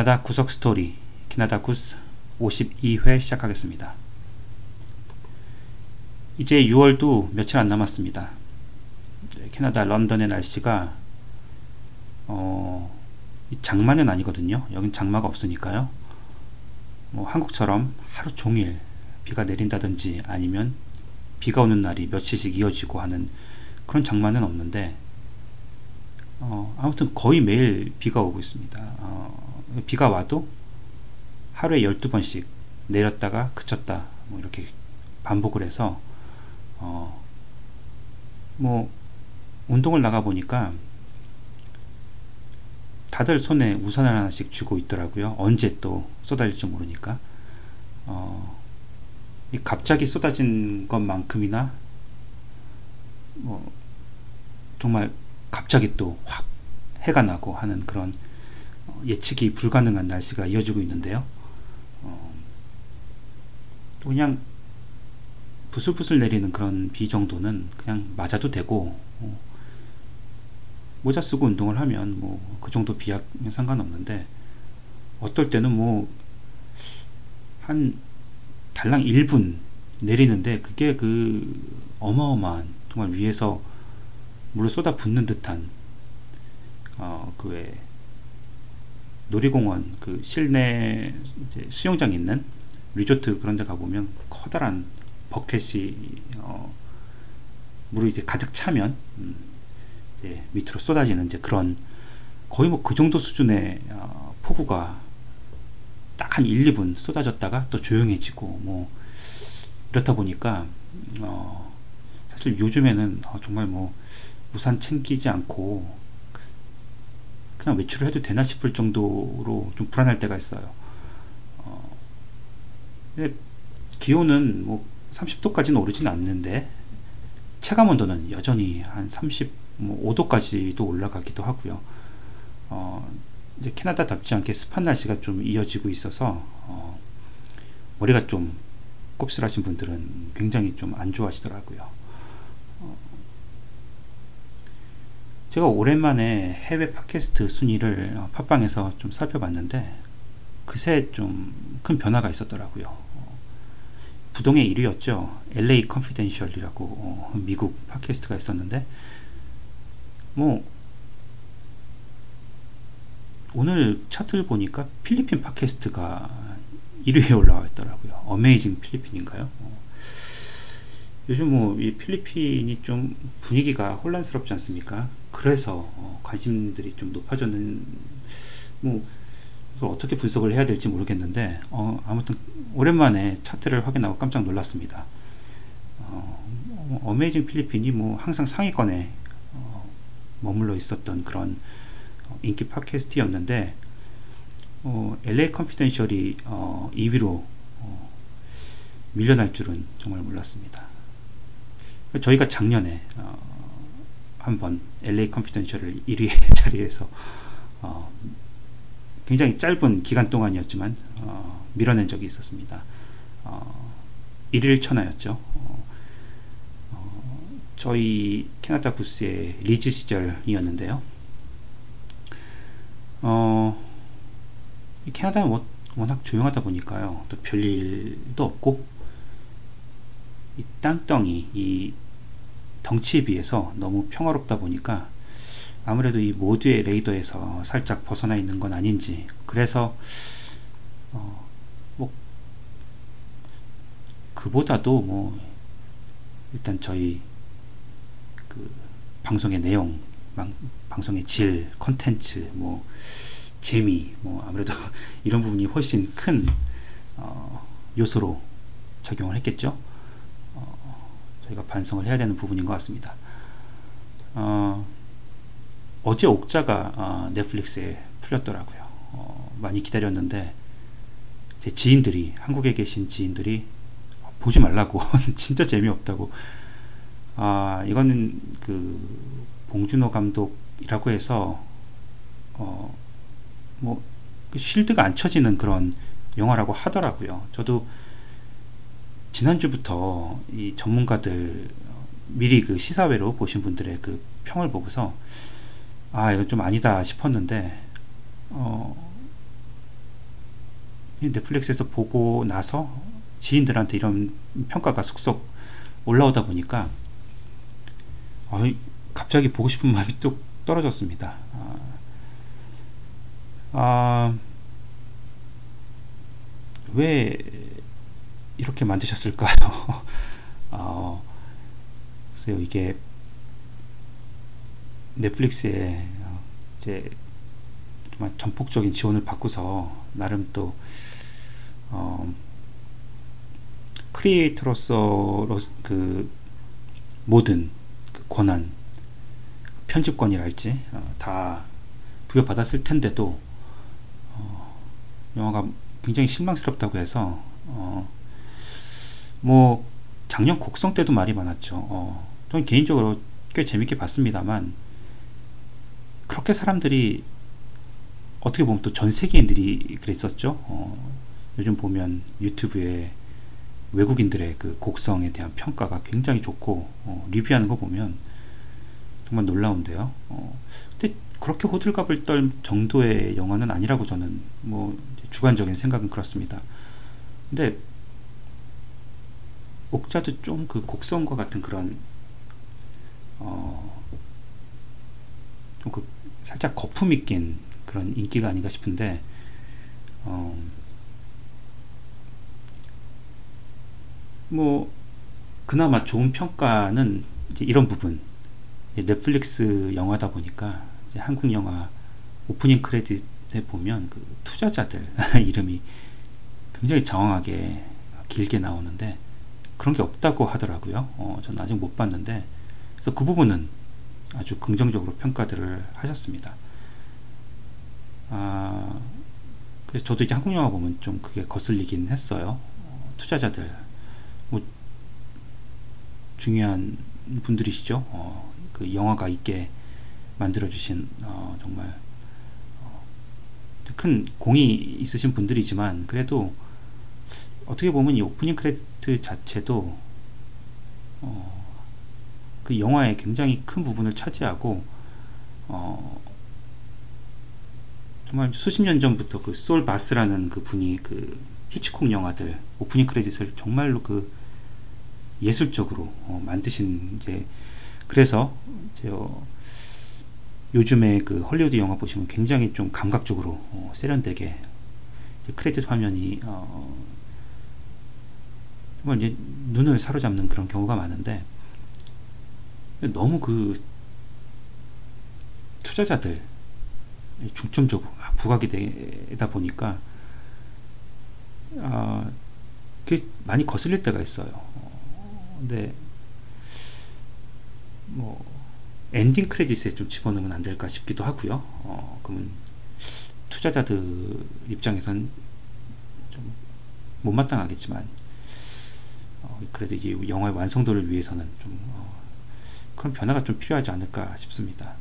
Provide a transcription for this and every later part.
캐나다 구석 스토리 캐나다 구스 52회 시작하겠습니다. 이제 6월도 며칠 안 남았습니다. 캐나다 런던의 날씨가 어, 장마는 아니거든요. 여긴 장마가 없으니까요. 뭐 한국처럼 하루 종일 비가 내린다든지 아니면 비가 오는 날이 며칠씩 이어지고 하는 그런 장마는 없는데 어, 아무튼 거의 매일 비가 오고 있습니다. 어, 비가 와도 하루에 12번씩 내렸다가 그쳤다 뭐 이렇게 반복을 해서 어, 뭐 운동을 나가 보니까 다들 손에 우산을 하나씩 쥐고 있더라고요. 언제 또 쏟아질지 모르니까. 어, 갑자기 쏟아진 것만큼이나 뭐 정말 갑자기 또 확 해가 나고 하는 그런 어, 예측이 불가능한 날씨가 이어지고 있는데요. 어, 또 그냥 부슬부슬 내리는 그런 비 정도는 그냥 맞아도 되고 어, 모자 쓰고 운동을 하면 뭐 그 정도 비하면 상관없는데 어떨 때는 뭐 한 달랑 1분 내리는데 그게 그 어마어마한 정말 위에서 물을 쏟아 붓는 듯한 어 그왜 놀이공원 그 실내 수영장 있는 리조트 그런 데 가보면 커다란 버켓이 어 물이 이제 가득 차면 음 이제 밑으로 쏟아지는 이제 그런 거의 뭐 그 정도 수준의 어 폭우가 딱 한 1, 2분 쏟아졌다가 또 조용해지고 뭐 이렇다 보니까 어 사실 요즘에는 어 정말 뭐 우산 챙기지 않고 그냥 외출을 해도 되나 싶을 정도로 좀 불안할 때가 있어요. 어, 기온은 뭐 30도까지는 오르진 않는데 체감 온도는 여전히 한 35도까지도 뭐 올라가기도 하고요. 어, 이제 캐나다답지 않게 습한 날씨가 좀 이어지고 있어서 어, 머리가 좀 곱슬하신 분들은 굉장히 좀 안 좋아하시더라고요. 제가 오랜만에 해외 팟캐스트 순위를 어, 팟빵에서 좀 살펴봤는데 그새 좀 큰 변화가 있었더라고요. 어, 부동의 1위였죠. LA 컨피덴셜이라고 어, 미국 팟캐스트가 있었는데 뭐 오늘 차트를 보니까 필리핀 팟캐스트가 1위에 올라와 있더라고요. 어메이징 필리핀인가요? 어. 요즘 뭐 이 필리핀이 좀 분위기가 혼란스럽지 않습니까? 그래서 어, 관심들이 좀 높아졌는 뭐 어떻게 분석을 해야 될지 모르겠는데 어, 아무튼 오랜만에 차트를 확인하고 깜짝 놀랐습니다. 어, 어메이징 필리핀이 뭐 항상 상위권에 어, 머물러 있었던 그런 어, 인기 팟캐스트였는데 어, LA 컨피덴셜이 어, 2위로 어, 밀려날 줄은 정말 몰랐습니다. 저희가 작년에 어, 한번 LA 컨피덴셜을 1위 자리에서 어, 굉장히 짧은 기간 동안이었지만 어, 밀어낸 적이 있었습니다. 1일 천하였죠. 저희 캐나다 부스의 리즈 시절이었는데요. 어, 캐나다는 워낙 조용하다 보니까요. 또 별일도 없고 이 땅덩이 이 덩치에 비해서 너무 평화롭다 보니까 아무래도 이 모두의 레이더에서 살짝 벗어나 있는 건 아닌지 그래서 어, 뭐 그보다도 뭐 일단 저희 그 방송의 내용 방, 방송의 질 컨텐츠 뭐 재미 뭐 아무래도 이런 부분이 훨씬 큰 어, 요소로 작용을 했겠죠. 어, 저희가 반성을 해야 되는 부분인 것 같습니다. 어, 어제 옥자가 어, 넷플릭스에 풀렸더라고요. 어, 많이 기다렸는데 제 지인들이 한국에 계신 지인들이 보지 말라고 진짜 재미없다고 아 이거는 그 봉준호 감독이라고 해서 어, 뭐 쉴드가 안 쳐지는 그런 영화라고 하더라고요. 저도 지난주부터 이 전문가들 미리 그 시사회로 보신 분들의 그 평을 보고서 아 이건 좀 아니다 싶었는데 어 넷플릭스에서 보고 나서 지인들한테 이런 평가가 속속 올라오다 보니까 어, 갑자기 보고 싶은 마음이 뚝 떨어졌습니다. 아, 아, 왜 이렇게 만드셨을까요? 어, 글쎄요, 이게 넷플릭스에 이제 정말 전폭적인 지원을 받고서 나름 또 어, 크리에이터로서 그 모든 그 권한 편집권이랄지 어, 다 부여받았을 텐데도 어, 영화가 굉장히 실망스럽다고 해서 어, 뭐 작년 곡성 때도 말이 많았죠. 어, 저는 개인적으로 꽤 재밌게 봤습니다만 그렇게 사람들이 어떻게 보면 또 전 세계인들이 그랬었죠. 어, 요즘 보면 유튜브에 외국인들의 그 곡성에 대한 평가가 굉장히 좋고 어, 리뷰하는 거 보면 정말 놀라운데요. 어, 근데 그렇게 호들갑을 떨 정도의 영화는 아니라고 저는 뭐 주관적인 생각은 그렇습니다. 근데 옥자도 좀 그 곡성과 같은 그런 어, 좀 그 살짝 거품 있긴 그런 인기가 아닌가 싶은데 어, 뭐 그나마 좋은 평가는 이런 부분. 넷플릭스 영화다 보니까 한국 영화 오프닝 크레딧에 보면 그 투자자들 이름이 굉장히 장황하게 길게 나오는데 그런 게 없다고 하더라고요. 어, 저는 아직 못 봤는데 그래서 그 부분은 아주 긍정적으로 평가들을 하셨습니다. 아, 그래서 저도 이제 한국 영화 보면 좀 그게 거슬리긴 했어요. 어, 투자자들 뭐 중요한 분들이시죠. 어, 그 영화가 있게 만들어주신 어, 정말 어, 큰 공이 있으신 분들이지만 그래도 어떻게 보면 이 오프닝 크레디트 자체도 어, 그 영화의 굉장히 큰 부분을 차지하고 어, 정말 수십 년 전부터 그 솔 바스라는 그 분이 그 히치콕 영화들 오프닝 크레딧을 정말로 그 예술적으로 어, 만드신 이제 그래서 이제 어, 요즘에 그 헐리우드 영화 보시면 굉장히 좀 감각적으로 어, 세련되게 크레딧 화면이 어, 정말 이제 눈을 사로잡는 그런 경우가 많은데 너무 그 투자자들 중점적으로 부각이 되다 보니까 아, 그게 많이 거슬릴 때가 있어요. 어, 근데 뭐 엔딩 크레딧에 좀 집어넣으면 안 될까 싶기도 하고요. 어, 그러면 투자자들 입장에선 좀 못마땅하겠지만 어, 그래도 이제 영화의 완성도를 위해서는 좀 어, 그런 변화가 좀 필요하지 않을까 싶습니다.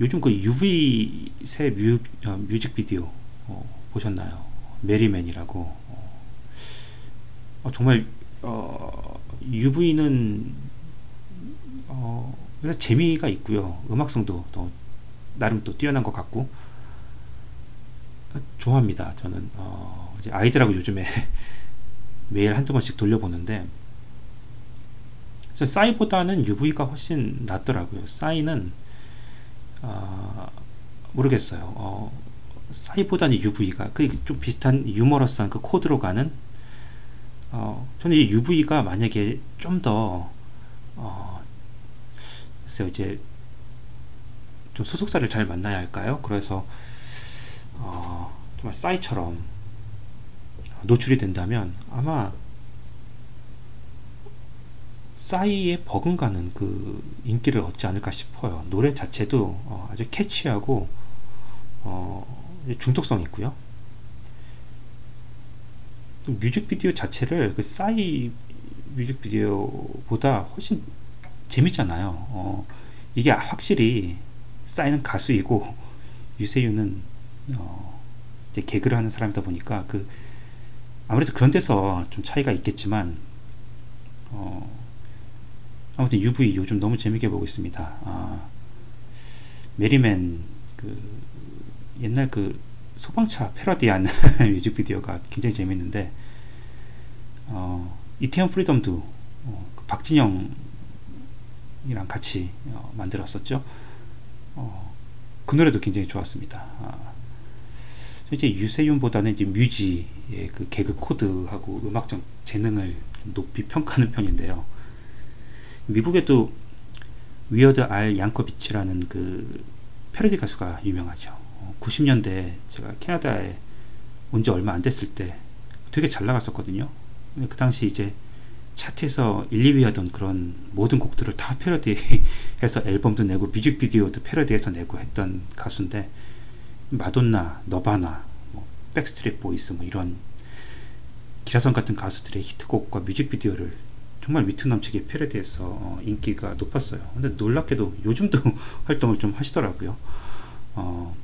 요즘 그 UV 새 뮤, 어, 뮤직비디오 어, 보셨나요? 메리맨이라고 어, 어 정말 UV는 어, 재미가 있고요. 음악성도 또 나름 또 뛰어난 것 같고 좋아합니다. 저는 어, 이제 아이들하고 요즘에 매일 한두 번씩 돌려보는데 싸이보다는 UV가 훨씬 낫더라고요. 싸이는 어, 모르겠어요. 어, 싸이보다는 UV가 그 좀 비슷한 유머러스한 그 코드로 가는 어, 저는 이 UV가 만약에 좀더 어, 글쎄요 이제 좀 소속사를 잘 만나야 할까요? 그래서 어, 정말 싸이처럼 노출이 된다면 아마 싸이의 버금가는 그 인기를 얻지 않을까 싶어요. 노래 자체도 어, 아주 캐치하고 어, 중독성 있고요. 뮤직비디오 자체를 그 싸이 뮤직비디오보다 훨씬 재밌잖아요. 어, 이게 확실히 싸이는 가수이고 유세윤은 어, 이제 개그를 하는 사람이다 보니까 그 아무래도 그런 데서 좀 차이가 있겠지만 어, 아무튼 UV 요즘 너무 재밌게 보고 있습니다. 아, 메리맨 그 옛날 그 소방차 패러디한 뮤직비디오가 굉장히 재밌는데 어, 이태원 프리덤도 어, 그 박진영이랑 같이 어, 만들었었죠. 어, 그 노래도 굉장히 좋았습니다. 아, 이제 유세윤보다는 이제 뮤지의 그 개그 코드하고 음악적 재능을 높이 평가하는 편인데요. 미국에도 Weird Al Yankovic이라는 그 패러디 가수가 유명하죠. 90년대 제가 캐나다에 온 지 얼마 안 됐을 때 되게 잘 나갔었거든요. 그 당시 이제 차트에서 1, 2위 하던 그런 모든 곡들을 다 패러디해서 앨범도 내고 뮤직비디오도 패러디해서 내고 했던 가수인데 마돈나, 너바나, 뭐 백스트리트 보이스 뭐 이런 기라성 같은 가수들의 히트곡과 뮤직비디오를 정말 위트 넘치게 패러디해서 어, 인기가 높았어요. 근데 놀랍게도 요즘도 활동을 좀 하시더라고요. 어,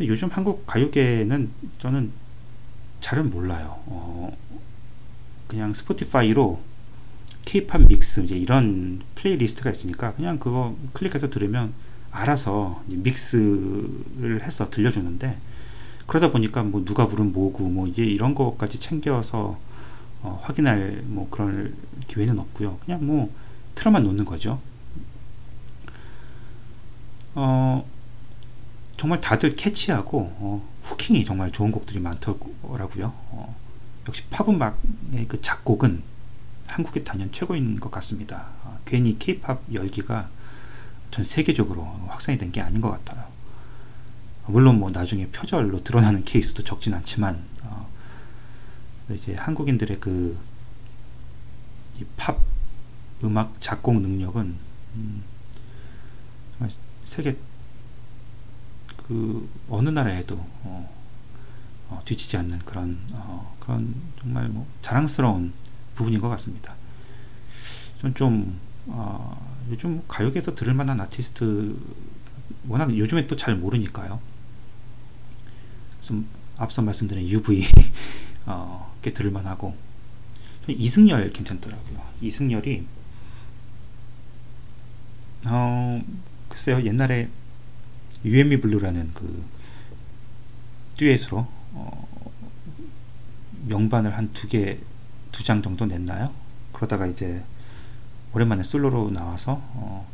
요즘 한국 가요계는 저는 잘은 몰라요. 어, 그냥 스포티파이로 K-pop mix 이제 이런 playlist가 있으니까 그냥 그거 클릭해서 들으면 알아서 믹스를 해서 들려주는데 그러다 보니까 뭐 누가 부른 뭐고 뭐 이제 이런 것까지 챙겨서 어, 확인할 뭐 그런 기회는 없고요. 그냥 뭐 틀어만 놓는 거죠. 어, 정말 다들 캐치하고 어, 후킹이 정말 좋은 곡들이 많더라고요. 어, 역시 팝 음악의 그 작곡은 한국의 단연 최고인 것 같습니다. 어, 괜히 케이팝 열기가 전 세계적으로 확산이 된 게 아닌 것 같아요. 물론 뭐 나중에 표절로 드러나는 케이스도 적진 않지만 어, 이제 한국인들의 그 팝 음악 작곡 능력은 음, 세계 그 어느 나라에도 어, 어, 뒤지지 않는 그런 어, 그런 정말 뭐 자랑스러운 부분인 것 같습니다. 전좀 어, 요즘 가요계에서 들을 만한 아티스트 워낙 요즘에 또 잘 모르니까요. 좀 앞서 말씀드린 UV 어, 꽤 들을 만하고 이승열 괜찮더라고요. 이승열이 어 글쎄요 옛날에 U&Me Blue라는 그 듀엣으로 어, 명반을 한 두 개, 두 장 정도 냈나요? 그러다가 이제 오랜만에 솔로로 나와서 어,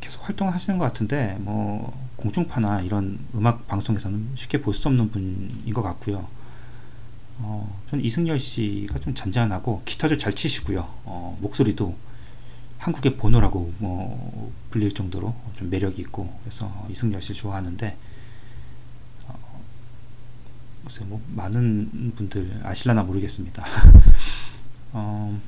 계속 활동하시는 것 같은데 뭐 공중파나 이런 음악 방송에서는 쉽게 볼 수 없는 분인 것 같고요. 어, 전 이승열 씨가 좀 잔잔하고 기타도 잘 치시고요. 어, 목소리도 한국의 보노라고 뭐 불릴 정도로 좀 매력이 있고 그래서 이승열 씨 좋아하는데 어, 글쎄 뭐 많은 분들 아실라나 모르겠습니다. 어,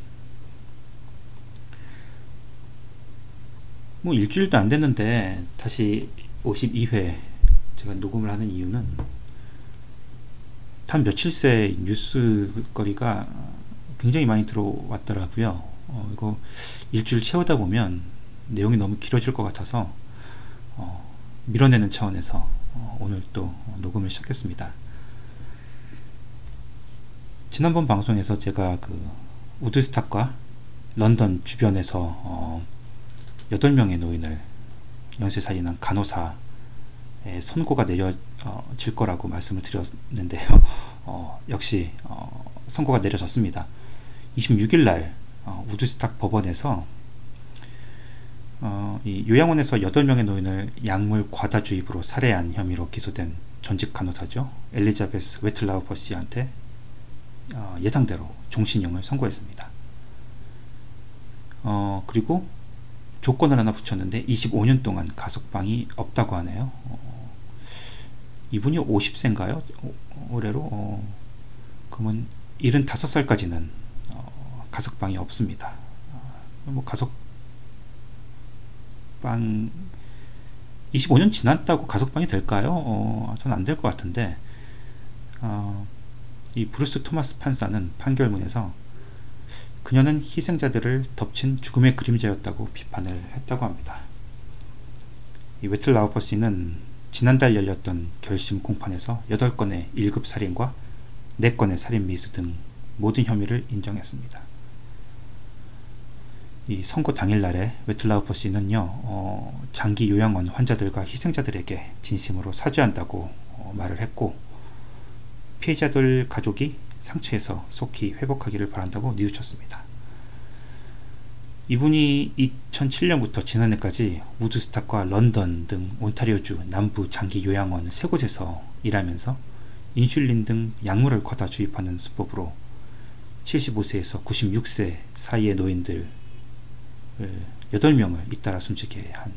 뭐 일주일도 안 됐는데 다시 52회 제가 녹음을 하는 이유는 단 며칠 새 뉴스거리가 굉장히 많이 들어왔더라고요. 어, 이거 일주일 채우다 보면 내용이 너무 길어질 것 같아서 어, 밀어내는 차원에서 어, 오늘 또 녹음을 시작했습니다. 지난번 방송에서 제가 그 우드스탁과 런던 주변에서 어, 8명의 노인을 연쇄살인한 간호사의 선고가 내려질 거라고 말씀을 드렸는데요. 어, 역시 어, 선고가 내려졌습니다. 26일 날 어, 우드스탁 법원에서 어, 이 요양원에서 8명의 노인을 약물 과다 주입으로 살해한 혐의로 기소된 전직 간호사죠. 엘리자베스 웨틀라우퍼 씨한테 어, 예상대로 종신형을 선고했습니다. 어, 그리고 조건을 하나 붙였는데 25년 동안 가석방이 없다고 하네요. 어, 이분이 50세인가요? 올해로? 어, 그러면 75살까지는 가석방이 없습니다. 어, 뭐 가석방 25년 지났다고 가석방이 될까요? 어, 저는 안 될 것 같은데 어, 이 브루스 토마스 판사는 판결문에서 그녀는 희생자들을 덮친 죽음의 그림자였다고 비판을 했다고 합니다. 이 웨틀 라우퍼스는 지난달 열렸던 결심 공판에서 8건의 1급 살인과 4건의 살인 미수 등 모든 혐의를 인정했습니다. 이 선거 당일날에 웨틀라우퍼 씨는요 어, 장기 요양원 환자들과 희생자들에게 진심으로 사죄한다고 어, 말을 했고 피해자들 가족이 상처에서 속히 회복하기를 바란다고 뉘우쳤습니다. 이분이 2007년부터 지난해까지 우드스탁과 런던 등 온타리오주 남부 장기 요양원 세 곳에서 일하면서 인슐린 등 약물을 과다 주입하는 수법으로 75세에서 96세 사이의 노인들 8명을 잇따라 숨지게 한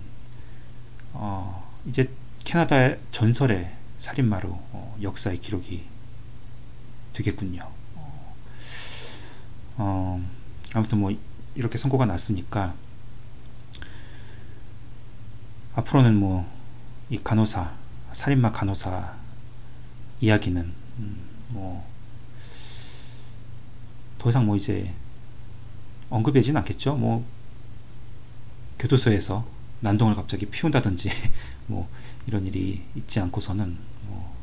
어, 이제 캐나다 전설의 살인마로 어, 역사의 기록이 되겠군요. 어, 어, 아무튼 뭐 이렇게 선고가 났으니까 앞으로는 뭐 이 간호사 살인마 간호사 이야기는 음, 뭐더 이상 뭐 이제 언급되진 않겠죠. 뭐 교도소에서 난동을 갑자기 피운다든지 뭐 이런 일이 있지 않고서는 뭐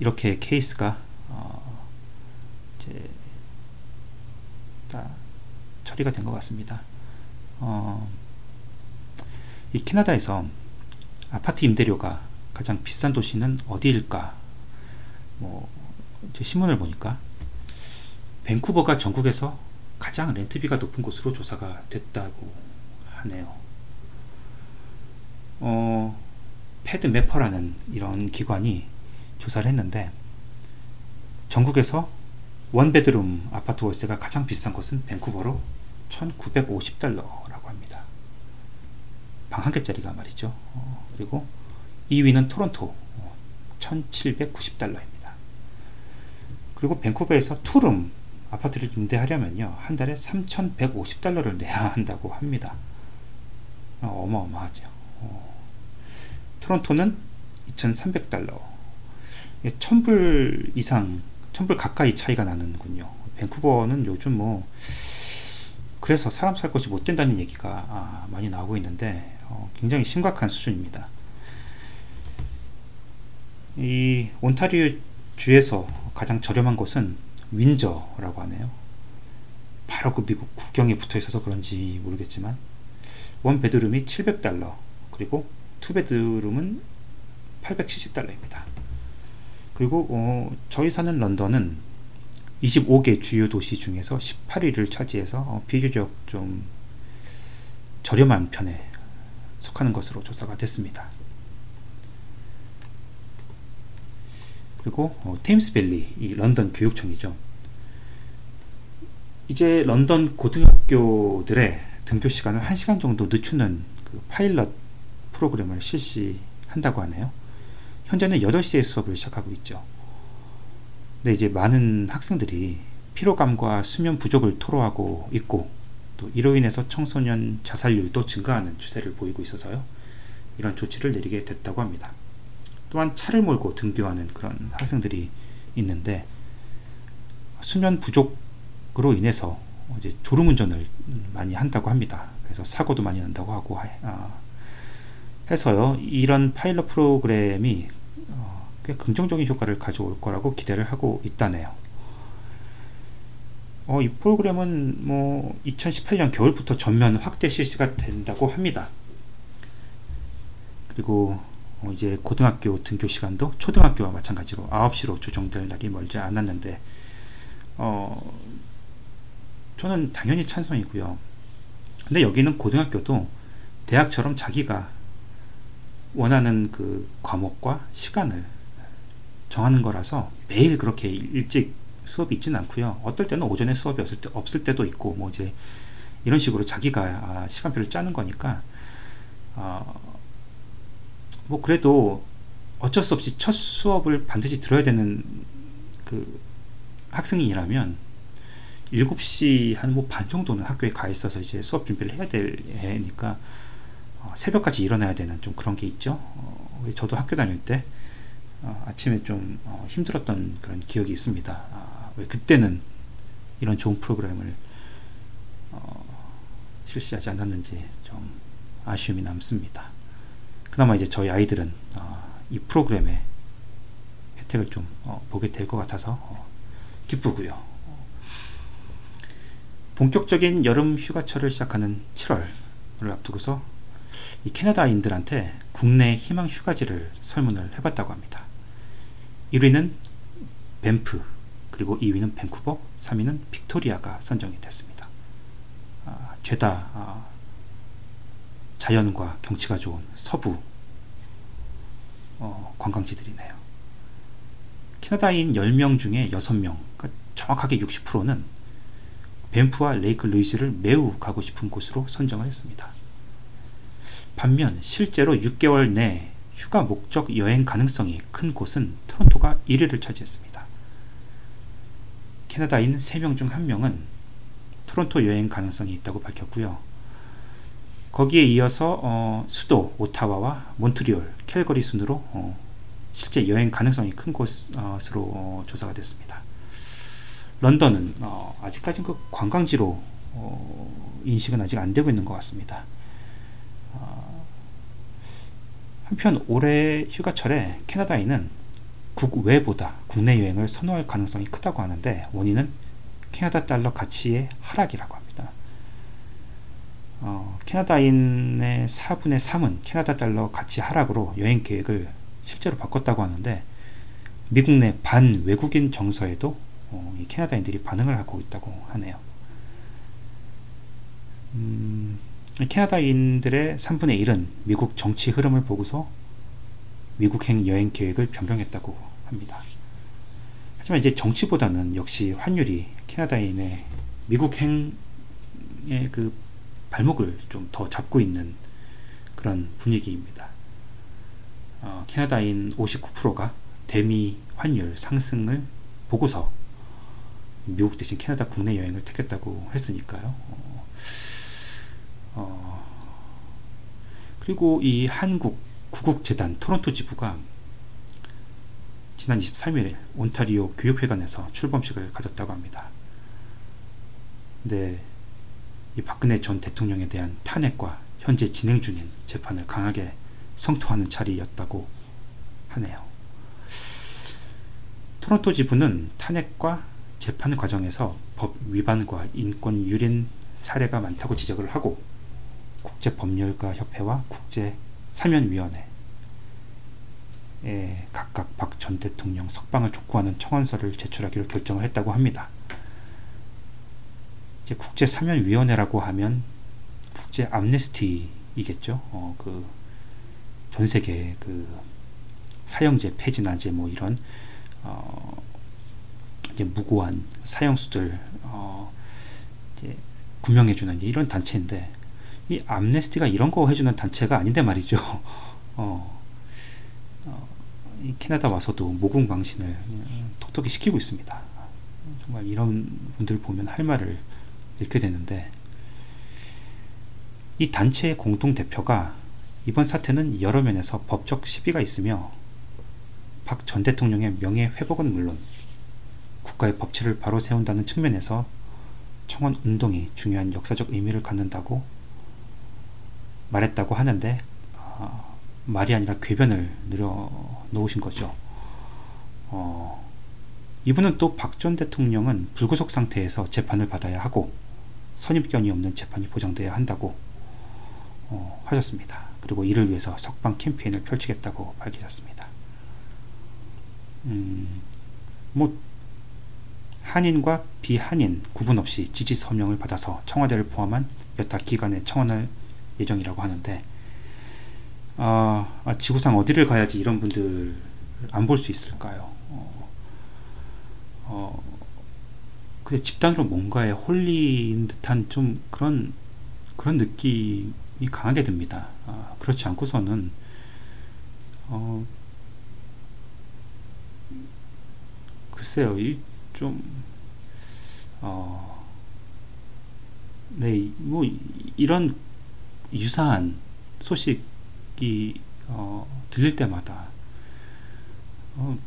이렇게 케이스가 어 이제 다 처리가 된 것 같습니다. 어, 이 캐나다에서 아파트 임대료가 가장 비싼 도시는 어디일까? 뭐, 제 신문을 보니까 밴쿠버가 전국에서 가장 렌트비가 높은 곳으로 조사가 됐다고 하네요. 어, 패드 매퍼라는 이런 기관이 조사를 했는데 전국에서 원베드룸 아파트 월세가 가장 비싼 곳은 밴쿠버로 1950달러라고 합니다. 방 한 개짜리가 말이죠. 어, 그리고 2위는 토론토 1790달러입니다. 그리고 밴쿠버에서 투룸 아파트를 임대하려면요. 한 달에 3150달러를 내야 한다고 합니다. 어, 마어마하죠 어, 토론토는 2300달러. 1000불 이상 1000불 가까이 차이가 나는군요. 밴쿠버는 요즘 뭐 그래서 사람 살 곳이 못 된다는 얘기가 아, 많이 나오고 있는데 어, 굉장히 심각한 수준입니다. 이 온타리오 주에서 가장 저렴한 곳은 윈저라고 하네요. 바로 그 미국 국경에 붙어 있어서 그런지 모르겠지만 one bedroom이 700달러 그리고 two bedroom은 870달러입니다. 그리고 어, 저희 사는 런던은 25개 주요 도시 중에서 18위를 차지해서 어, 비교적 좀 저렴한 편에 속하는 것으로 조사가 됐습니다. 그리고 어, 테임스밸리 이 런던 교육청이죠. 이제 런던 고등학교들의 등교 시간을 1시간 정도 늦추는 그 파일럿 프로그램을 실시한다고 하네요. 현재는 8시에 수업을 시작하고 있죠. 근데 이제 많은 학생들이 피로감과 수면 부족을 토로하고 있고 또 이로 인해서 청소년 자살률도 증가하는 추세를 보이고 있어서요. 이런 조치를 내리게 됐다고 합니다. 또한 차를 몰고 등교하는 그런 학생들이 있는데 수면 부족으로 인해서 이제 졸음 운전을 많이 한다고 합니다. 그래서 사고도 많이 난다고 하고 아, 해서요. 이런 파일럿 프로그램이 꽤 긍정적인 효과를 가져올 거라고 기대를 하고 있다네요. 어, 이 프로그램은 뭐 2018년 겨울부터 전면 확대 실시가 된다고 합니다. 그리고 어, 이제 고등학교 등교 시간도 초등학교와 마찬가지로 9시로 조정될 날이 멀지 않았는데 어, 저는 당연히 찬성이고요. 근데 여기는 고등학교도 대학처럼 자기가 원하는 그 과목과 시간을 정하는 거라서 매일 그렇게 일찍 수업이 있지는 않고요. 어떨 때는 오전에 수업이 없을, 때, 없을 때도 있고 뭐 이제 이런 식으로 자기가 아, 시간표를 짜는 거니까 어, 뭐 그래도 어쩔 수 없이 첫 수업을 반드시 들어야 되는 그 학생이라면 7시 한 뭐 반 정도는 학교에 가 있어서 이제 수업 준비를 해야 되니까 어, 새벽까지 일어나야 되는 좀 그런 게 있죠. 어, 저도 학교 다닐 때 어, 아침에 좀 어, 힘들었던 그런 기억이 있습니다. 아, 왜 그때는 이런 좋은 프로그램을 어, 실시하지 않았는지 좀 아쉬움이 남습니다. 그나마 이제 저희 아이들은 어, 이 프로그램의 혜택을 좀 어, 보게 될 것 같아서 어, 기쁘고요. 본격적인 여름 휴가철을 시작하는 7월을 앞두고서 이 캐나다인들한테 국내 희망 휴가지를 설문을 해봤다고 합니다. 1위는 밴프, 그리고 2위는 밴쿠버, 3위는 빅토리아가 선정이 됐습니다. 아, 죄다 아, 자연과 경치가 좋은 서부 어, 관광지들이네요. 캐나다인 10명 중에 6명, 그러니까 정확하게 60%는 밴프와 레이크 루이스를 매우 가고 싶은 곳으로 선정을 했습니다. 반면 실제로 6개월 내 휴가 목적 여행 가능성이 큰 곳은 토론토가 1위를 차지했습니다. 캐나다인 3명 중 1명은 토론토 여행 가능성이 있다고 밝혔고요. 거기에 이어서 어, 수도 오타와와 몬트리올, 캘거리 순으로 어, 실제 여행 가능성이 큰 곳으로 어, 조사가 됐습니다. 런던은 어, 아직까지는 그 관광지로 어, 인식은 아직 안 되고 있는 것 같습니다. 어, 한편 올해 휴가철에 캐나다인은 국외보다 국내 여행을 선호할 가능성이 크다고 하는데 원인은 캐나다 달러 가치의 하락이라고 합니다. 어, 캐나다인의 4분의 3은 캐나다 달러 가치 하락으로 여행 계획을 실제로 바꿨다고 하는데 미국 내 반 외국인 정서에도 어, 이 캐나다인들이 반응을 하고 있다고 하네요. 음, 캐나다인들의 3분의 1은 미국 정치 흐름을 보고서 미국행 여행 계획을 변경했다고 합니다. 하지만 이제 정치보다는 역시 환율이 캐나다인의 미국행의 그 발목을 좀 더 잡고 있는 그런 분위기입니다. 어, 캐나다인 59%가 대미 환율 상승을 보고서 미국 대신 캐나다 국내 여행을 택했다고 했으니까요. 어, 어, 그리고 이 한국 구국재단 토론토 지부가 지난 23일 온타리오 교육회관에서 출범식을 가졌다고 합니다. 근데 이 박근혜 전 대통령에 대한 탄핵과 현재 진행 중인 재판을 강하게 성토하는 자리였다고 하네요. 토론토 지부는 탄핵과 재판 과정에서 법 위반과 인권 유린 사례가 많다고 지적을 하고 국제법률가 협회와 국제 사면위원회 에 각각 박 전 대통령 석방을 촉구하는 청원서를 제출하기로 결정을 했다고 합니다. 이제 국제 사면위원회라고 하면 국제 암네스티이겠죠. 어, 그전 세계 그 사형제 폐지나 이제 뭐 이런 어, 이제 무고한 사형수들 어, 이제 구명해주는 이런 단체인데 이 암네스티가 이런 거 해주는 단체가 아닌데 말이죠. 어, 어, 캐나다 와서도 모공 방신을 톡톡히 시키고 있습니다. 정말 이런 분들 보면 할 말을 잃게 되는데 이 단체의 공동 대표가 이번 사태는 여러 면에서 법적 시비가 있으며 박 전 대통령의 명예 회복은 물론 국가의 법치를 바로 세운다는 측면에서 청원 운동이 중요한 역사적 의미를 갖는다고 말했다고 하는데 어, 말이 아니라 궤변을 늘어놓으신 거죠. 어, 이분은 또 박 전 대통령은 불구속 상태에서 재판을 받아야 하고 선입견이 없는 재판이 보장돼야 한다고 어, 하셨습니다. 그리고 이를 위해서 석방 캠페인을 펼치겠다고 밝히셨습니다. 음, 뭐 한인과 비한인 구분 없이 지지 서명을 받아서 청와대를 포함한 여타 기관에 청원할 예정이라고 하는데 아, 아, 지구상 어디를 가야지 이런 분들 안 볼 수 있을까요? 어, 어, 근데 집단으로 뭔가에 홀린 듯한 좀 그런 그런 느낌이 강하게 듭니다. 아, 그렇지 않고서는 어, 글쎄요, 이좀 어, 네, 뭐 이런 유사한 소식이 어, 들릴 때마다 어,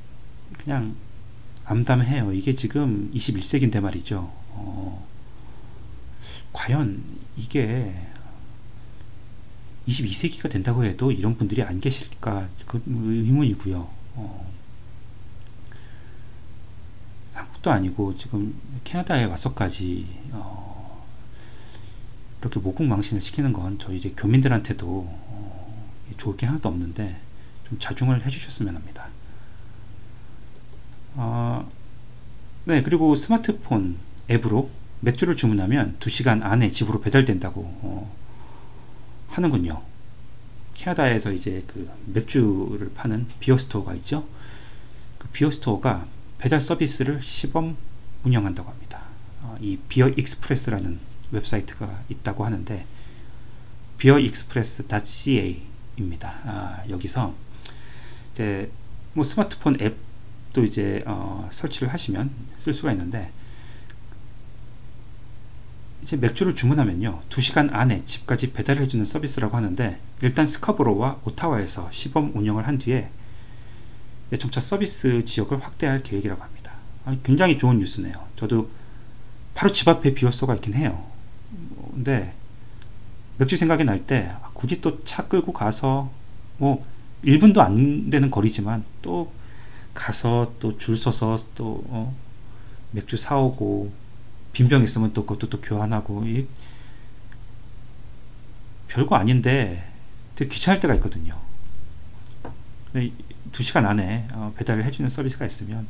그냥 암담해요. 이게 지금 21세기인데 말이죠. 어, 과연 이게 22세기가 된다고 해도 이런 분들이 안 계실까 그 의문이고요. 어, 한국도 아니고 지금 캐나다에 와서까지 어, 그렇게 모국망신을 시키는 건 저희 이제 교민들한테도 어, 좋을 게 하나도 없는데 좀 자중을 해주셨으면 합니다. 어, 네 그리고 스마트폰 앱으로 맥주를 주문하면 2시간 안에 집으로 배달된다고 어, 하는군요. 캐나다에서 이제 그 맥주를 파는 비어 스토어가 있죠. 그 Beer Store가 배달 서비스를 시범 운영한다고 합니다. 어, 이 Beer Xpress라는 웹사이트가 있다고 하는데 Xpress.ca입니다. 아, 여기서 이제 뭐 스마트폰 앱도 이제 어, 설치를 하시면 쓸 수가 있는데 이제 맥주를 주문하면요 2시간 안에 집까지 배달을 해주는 서비스라고 하는데 일단 스카브로와 오타와에서 시범 운영을 한 뒤에 점차 서비스 지역을 확대할 계획이라고 합니다. 아, 굉장히 좋은 뉴스네요. 저도 바로 집 앞에 비어스가 있긴 해요 근데 맥주 생각이 날때 아, 굳이 또 차 끌고 가서 뭐 1분도 안 되는 거리지만 또 가서 또 줄 서서 또 어, 맥주 사오고 빈병 있으면 또 그것도 또 교환하고 이 별거 아닌데 되게 귀찮을 때가 있거든요. 두 시간 안에 어, 배달을 해주는 서비스가 있으면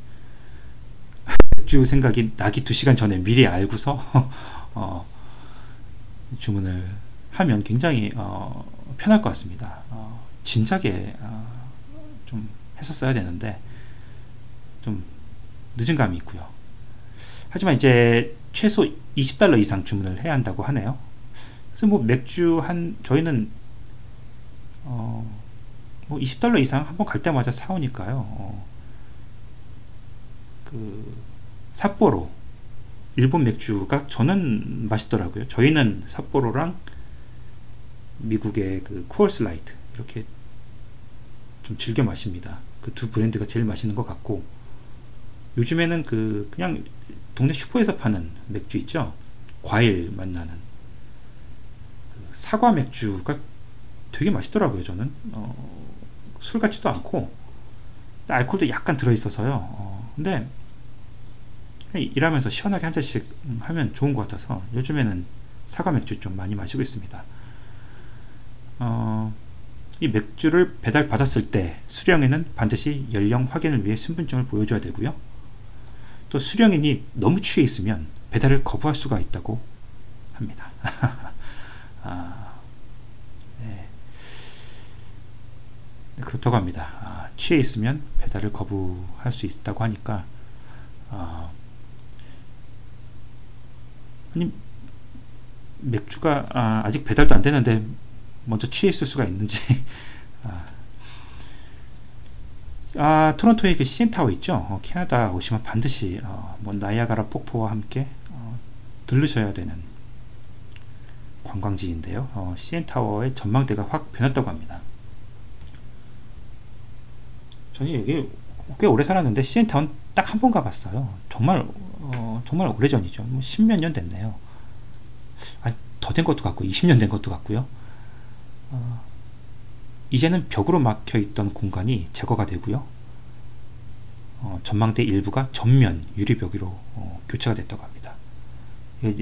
맥주 생각이 나기 두 시간 전에 미리 알고서 어, 주문을 하면 굉장히 어, 편할 것 같습니다. 어, 진작에 어, 좀 했었어야 되는데 좀 늦은 감이 있고요. 하지만 이제 최소 20달러 이상 주문을 해야 한다고 하네요. 그래서 뭐 맥주 한 저희는 어, 뭐 20달러 이상 한 번 갈 때마다 사오니까요. 어, 그 삿포로 일본 맥주가 저는 맛있더라고요. 저희는 삿포로랑 미국의 그 쿠얼스 라이트 이렇게 좀 즐겨 마십니다. 그 두 브랜드가 제일 맛있는 것 같고 요즘에는 그 그냥 동네 슈퍼에서 파는 맥주 있죠? 과일 맛 나는 그 사과 맥주가 되게 맛있더라고요. 저는 어, 술 같지도 않고 알코올도 약간 들어 있어서요. 어, 근데 일하면서 시원하게 한 잔씩 하면 좋은 것 같아서 요즘에는 사과 맥주 좀 많이 마시고 있습니다. 어, 이 맥주를 배달 받았을 때 수령에는 반드시 연령 확인을 위해 신분증을 보여줘야 되고요. 또 수령인이 너무 취해 있으면 배달을 거부할 수가 있다고 합니다. 아, 네. 네. 그렇다고 합니다. 아, 취해 있으면 배달을 거부할 수 있다고 하니까 아, 아니 맥주가 아, 직 배달도 안 되는데 먼저 취해 있을 수가 있는지 아, 아, 토론토에 그 CN타워 있죠. 어, 캐나다 오시면 반드시 어, 뭐 나이아가라 폭포와 함께 어, 들르셔야 되는 관광지인데요. 어, CN타워의 전망대가 확 변했다고 합니다. 저는 여기 꽤 오래 살았는데 CN타운 딱 한 번 가봤어요. 정말 어, 정말 오래전이죠. 뭐 십몇 년 됐네요. 더 된 것도 같고 20년 된 것도 같고요. 어, 이제는 벽으로 막혀 있던 공간이 제거가 되고요. 어, 전망대 일부가 전면 유리벽으로 어, 교체가 됐다고 합니다.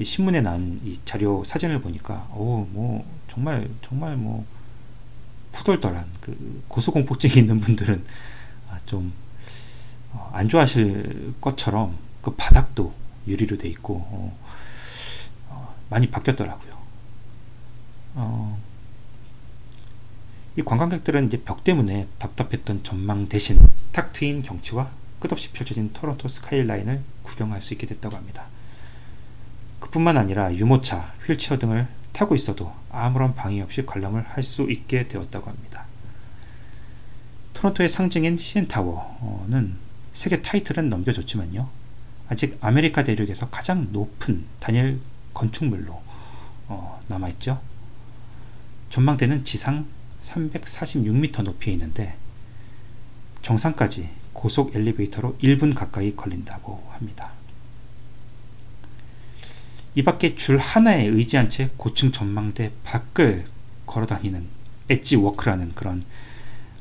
신문에 난 이 자료 사진을 보니까 어뭐 정말 정말 뭐 푸덜덜한 그 고소공포증이 있는 분들은 아, 좀안 어, 좋아하실 것처럼 그 바닥도 유리로 돼 있고 어, 어, 많이 바뀌었더라고요. 어, 이 관광객들은 이제 벽 때문에 답답했던 전망 대신 탁 트인 경치와 끝없이 펼쳐진 토론토 스카이라인을 구경할 수 있게 됐다고 합니다. 그뿐만 아니라 유모차, 휠체어 등을 타고 있어도 아무런 방해 없이 관람을 할 수 있게 되었다고 합니다. 토론토의 상징인 CN타워는 세계 타이틀은 넘겨줬지만요. 아직 아메리카 대륙에서 가장 높은 단일 건축물로 어, 남아있죠. 전망대는 지상 346m 높이에 있는데 정상까지 고속 엘리베이터로 1분 가까이 걸린다고 합니다. 이 밖에 줄 하나에 의지한 채 고층 전망대 밖을 걸어 다니는 엣지 워크라는 그런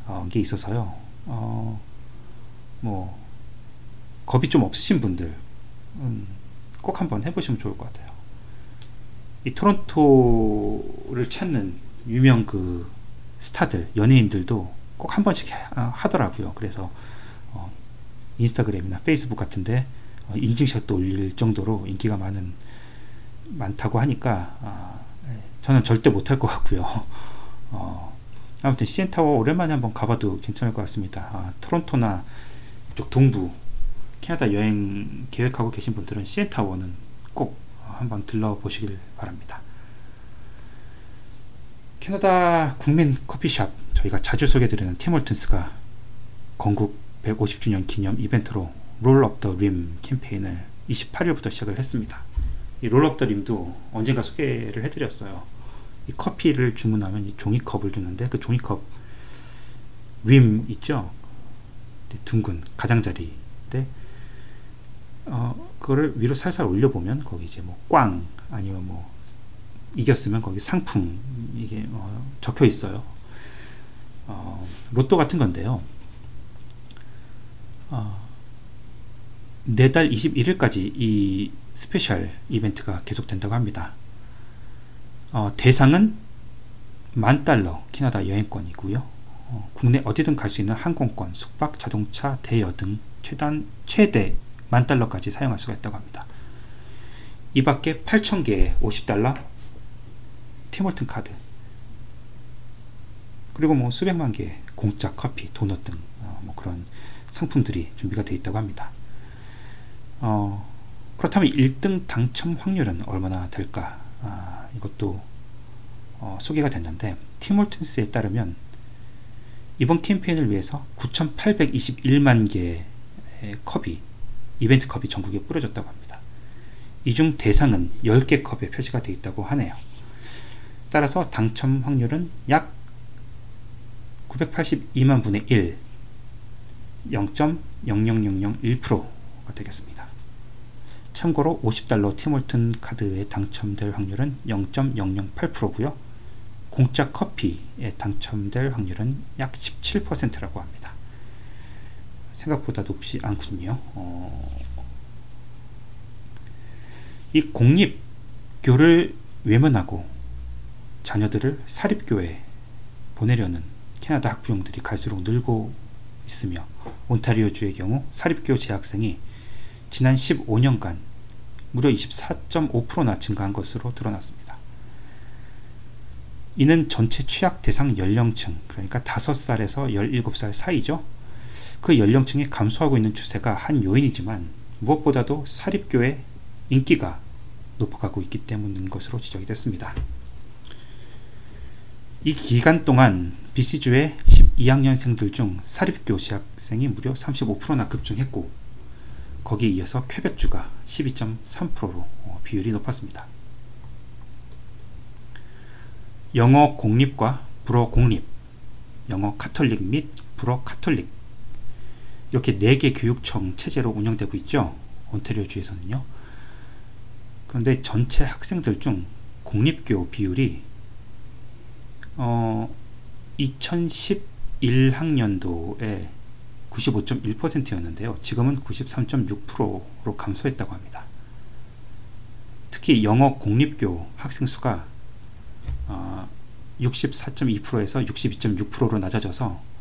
어, 게 있어서요. 어, 뭐 겁이 좀 없으신 분들 음, 꼭 한번 해보시면 좋을 것 같아요. 이 토론토를 찾는 유명 그 스타들 연예인들도 꼭 한 번씩 하, 더라고요 그래서 어, 인스타그램이나 페이스북 같은데 어, 인증샷도 올릴 정도로 인기가 많은 많다고 하니까 아, 네, 저는 절대 못할 것 같고요. 어, 아무튼 CN 타워 오랜만에 한번 가봐도 괜찮을 것 같습니다. 아, 토론토나 쪽 동부 캐나다 여행 계획하고 계신 분들은 CN 타워는 꼭 한번 들러보시길 바랍니다. 캐나다 국민 커피숍 저희가 자주 소개드리는 Tim Hortons가 건국 150주년 기념 이벤트로 Roll Up the Rim 캠페인을 28일부터 시작을 했습니다. 이 롤업 더 림도 언젠가 소개를 해드렸어요. 이 커피를 주문하면 이 종이컵을 주는데 그 종이컵 림 있죠? 둥근 가장자리인데 어 그거를 위로 살살 올려보면 거기 이제 뭐 꽝 아니면 뭐 이겼으면 거기 상품 이게 어 적혀 있어요. 어 로또 같은 건데요. 어 내달 21일까지 이 special 이벤트가 계속된다고 합니다. 어, 대상은 만 달러 캐나다 여행권이고요. 어, 국내 어디든 갈 수 있는 항공권, 숙박, 자동차, 대여 등 최단 최대 만 달러까지 사용할 수가 있다고 합니다. 이 밖에 8,000개의 50달러 Tim Horton 카드 그리고 뭐 수백만 개의 공짜 커피, 도넛 등뭐 어, 그런 상품들이 준비가 되어 있다고 합니다. 어, 그렇다면 1등 당첨 확률은 얼마나 될까? 아, 이것도 어, 소개가 됐는데 티몰튼스에 따르면 이번 캠페인을 위해서 9,821만 개의 컵이 이벤트 컵이 전국에 뿌려졌다고 합니다. 이 중 대상은 10개 컵에 표시가 되어 있다고 하네요. 따라서 당첨 확률은 약 982만 분의 1, 0.00001%가 되겠습니다. 참고로 50달러 티몰튼 카드에 당첨될 확률은 0.008%고요. 공짜 커피에 당첨될 확률은 약 17%라고 합니다. 생각보다 높지 않군요. 어... 이 공립교를 외면하고 자녀들을 사립교에 보내려는 캐나다 학부형들이 갈수록 늘고 있으며 온타리오주의 경우 사립교 재학생이 지난 15년간 무려 24.5%나 증가한 것으로 드러났습니다. 이는 전체 취약 대상 연령층, 그러니까 5살에서 17살 사이죠. 그 연령층이 감소하고 있는 추세가 한 요인이지만 무엇보다도 사립교의 인기가 높아가고 있기 때문인 것으로 지적이 됐습니다. 이 기간 동안 BC주의 12학년생들 중 사립교 재학생이 무려 35%나 급증했고 거기에 이어서 퀘벡주가 12.3%로 어, 비율이 높았습니다. 영어 공립과 불어 공립, 영어 카톨릭 및 불어 카톨릭 이렇게 4개 교육청 체제로 운영되고 있죠. 온타리오 주에서는요. 그런데 전체 학생들 중 공립교 비율이 어, 2011학년도에 95.1%였는데요. 지금은 93.6%로 감소했다고 합니다. 특히 영어 공립교 학생 수가 어, 64.2%에서 62.6%로 낮아져서 어,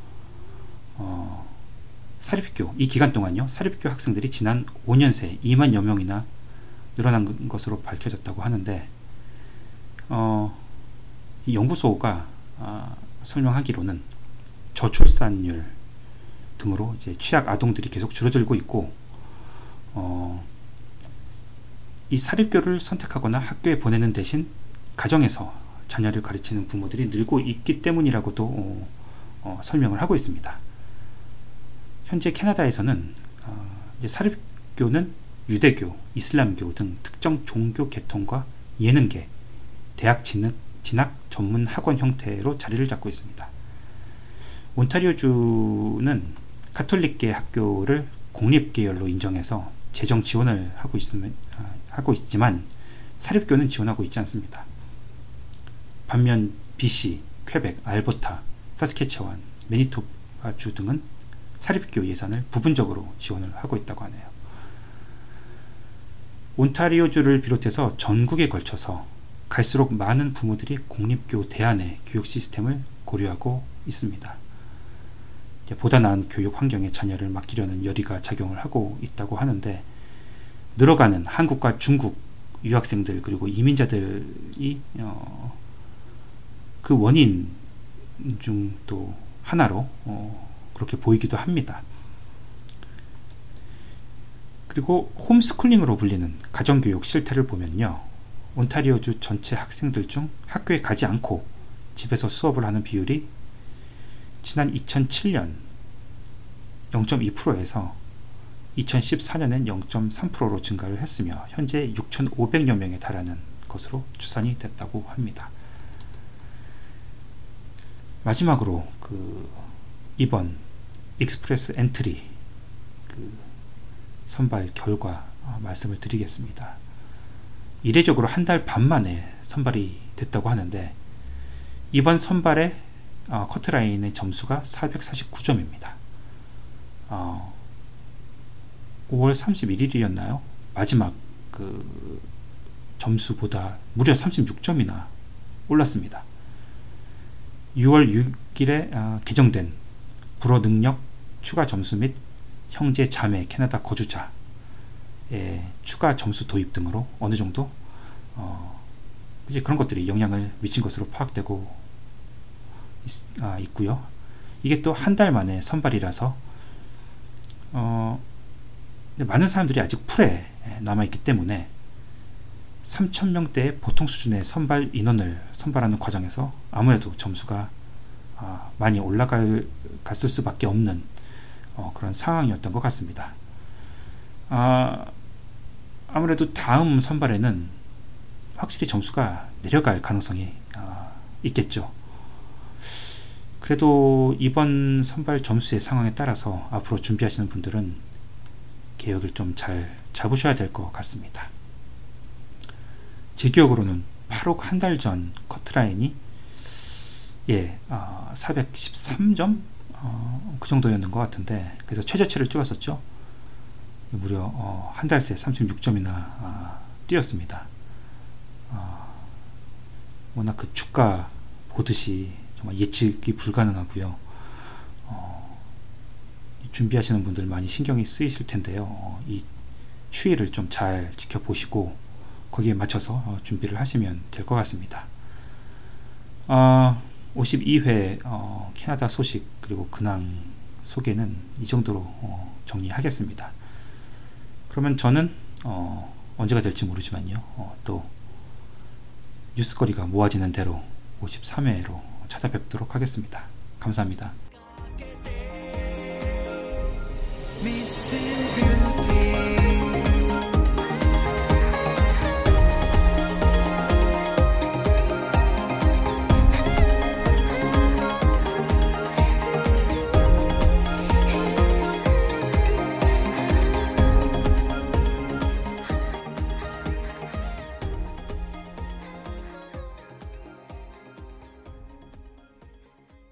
사립교 이 기간 동안요 사립교 학생들이 지난 5년 새 2만여 명이나 늘어난 것으로 밝혀졌다고 하는데 어, 연구소가 어, 설명하기로는 저출산율 등으로 이제 취약 아동들이 계속 줄어들고 있고 어, 이 사립교를 선택하거나 학교에 보내는 대신 가정에서 자녀를 가르치는 부모들이 늘고 있기 때문이라고도 어, 어, 설명을 하고 있습니다. 현재 캐나다에서는 어, 사립교는 유대교, 이슬람교 등 특정 종교 계통과 예능계, 대학 진학, 진학 전문 학원 형태로 자리를 잡고 있습니다. 온타리오주는 카톨릭계 학교를 공립계열로 인정해서 재정 지원을 하고 있으면 아, 하고 있지만 사립교는 지원하고 있지 않습니다. 반면 BC, 퀘벡, 알버타, 사스케체완, 매니토바주 등은 사립교 예산을 부분적으로 지원을 하고 있다고 하네요. 온타리오주를 비롯해서 전국에 걸쳐서 갈수록 많은 부모들이 공립교 대안의 교육 시스템을 고려하고 있습니다. 보다 나은 교육 환경에 자녀를 맡기려는 열의가 작용을 하고 있다고 하는데 늘어가는 한국과 중국 유학생들 그리고 이민자들이 어, 그 원인 중 또 하나로 어, 그렇게 보이기도 합니다. 그리고 홈스쿨링으로 불리는 가정교육 실태를 보면요. 온타리오주 전체 학생들 중 학교에 가지 않고 집에서 수업을 하는 비율이 지난 2007년 0.2%에서 2014년엔 0.3%로 증가를 했으며 현재 6,500여 명에 달하는 것으로 추산이 됐다고 합니다. 마지막으로 그 이번 Express Entry 그 선발 결과 어, 말씀을 드리겠습니다. 이례적으로 한 달 반 만에 선발이 됐다고 하는데 이번 선발의 어, 커트라인의 점수가 449점입니다. 어, 5월 31일이었나요? 마지막 그 점수보다 무려 36점이나 올랐습니다. 6월 6일에 어, 개정된 불어 능력 추가 점수 및 형제 자매 캐나다 거주자의 추가 점수 도입 등으로 어느 정도 어, 이제 그런 것들이 영향을 미친 것으로 파악되고 있, 아, 있고요. 이게 또 한 달 만에 선발이라서 어, 많은 사람들이 아직 풀에 남아 있기 때문에 3,000명대의 보통 수준의 선발 인원을 선발하는 과정에서 아무래도 점수가 아, 많이 올라갈 갔을 수밖에 없는 어, 그런 상황이었던 것 같습니다. 아, 아무래도 다음 선발에는 확실히 점수가 내려갈 가능성이 아, 있겠죠. 그래도 이번 선발 점수의 상황에 따라서 앞으로 준비하시는 분들은 계획을 좀 잘 잡으셔야 될 것 같습니다. 제 기억으로는 8억 한달 전 커트라인이 예, 어, 413점 어, 그 정도였는 것 같은데 그래서 최저치를 찍었었죠. 무려 어, 한달 새 36점이나 어, 뛰었습니다. 어, 워낙 그 주가 보듯이 정말 예측이 불가능하고요. 어, 준비하시는 분들 많이 신경이 쓰이실 텐데요. 어, 이 추이를 좀 잘 지켜보시고 거기에 맞춰서 어, 준비를 하시면 될 것 같습니다. 52회 어, 캐나다 소식 그리고 근황 소개는 이 정도로 어, 정리하겠습니다. 그러면 저는 어, 언제가 될지 모르지만요. 어, 또 뉴스거리가 모아지는 대로 53회로 찾아뵙도록 하겠습니다. 감사합니다.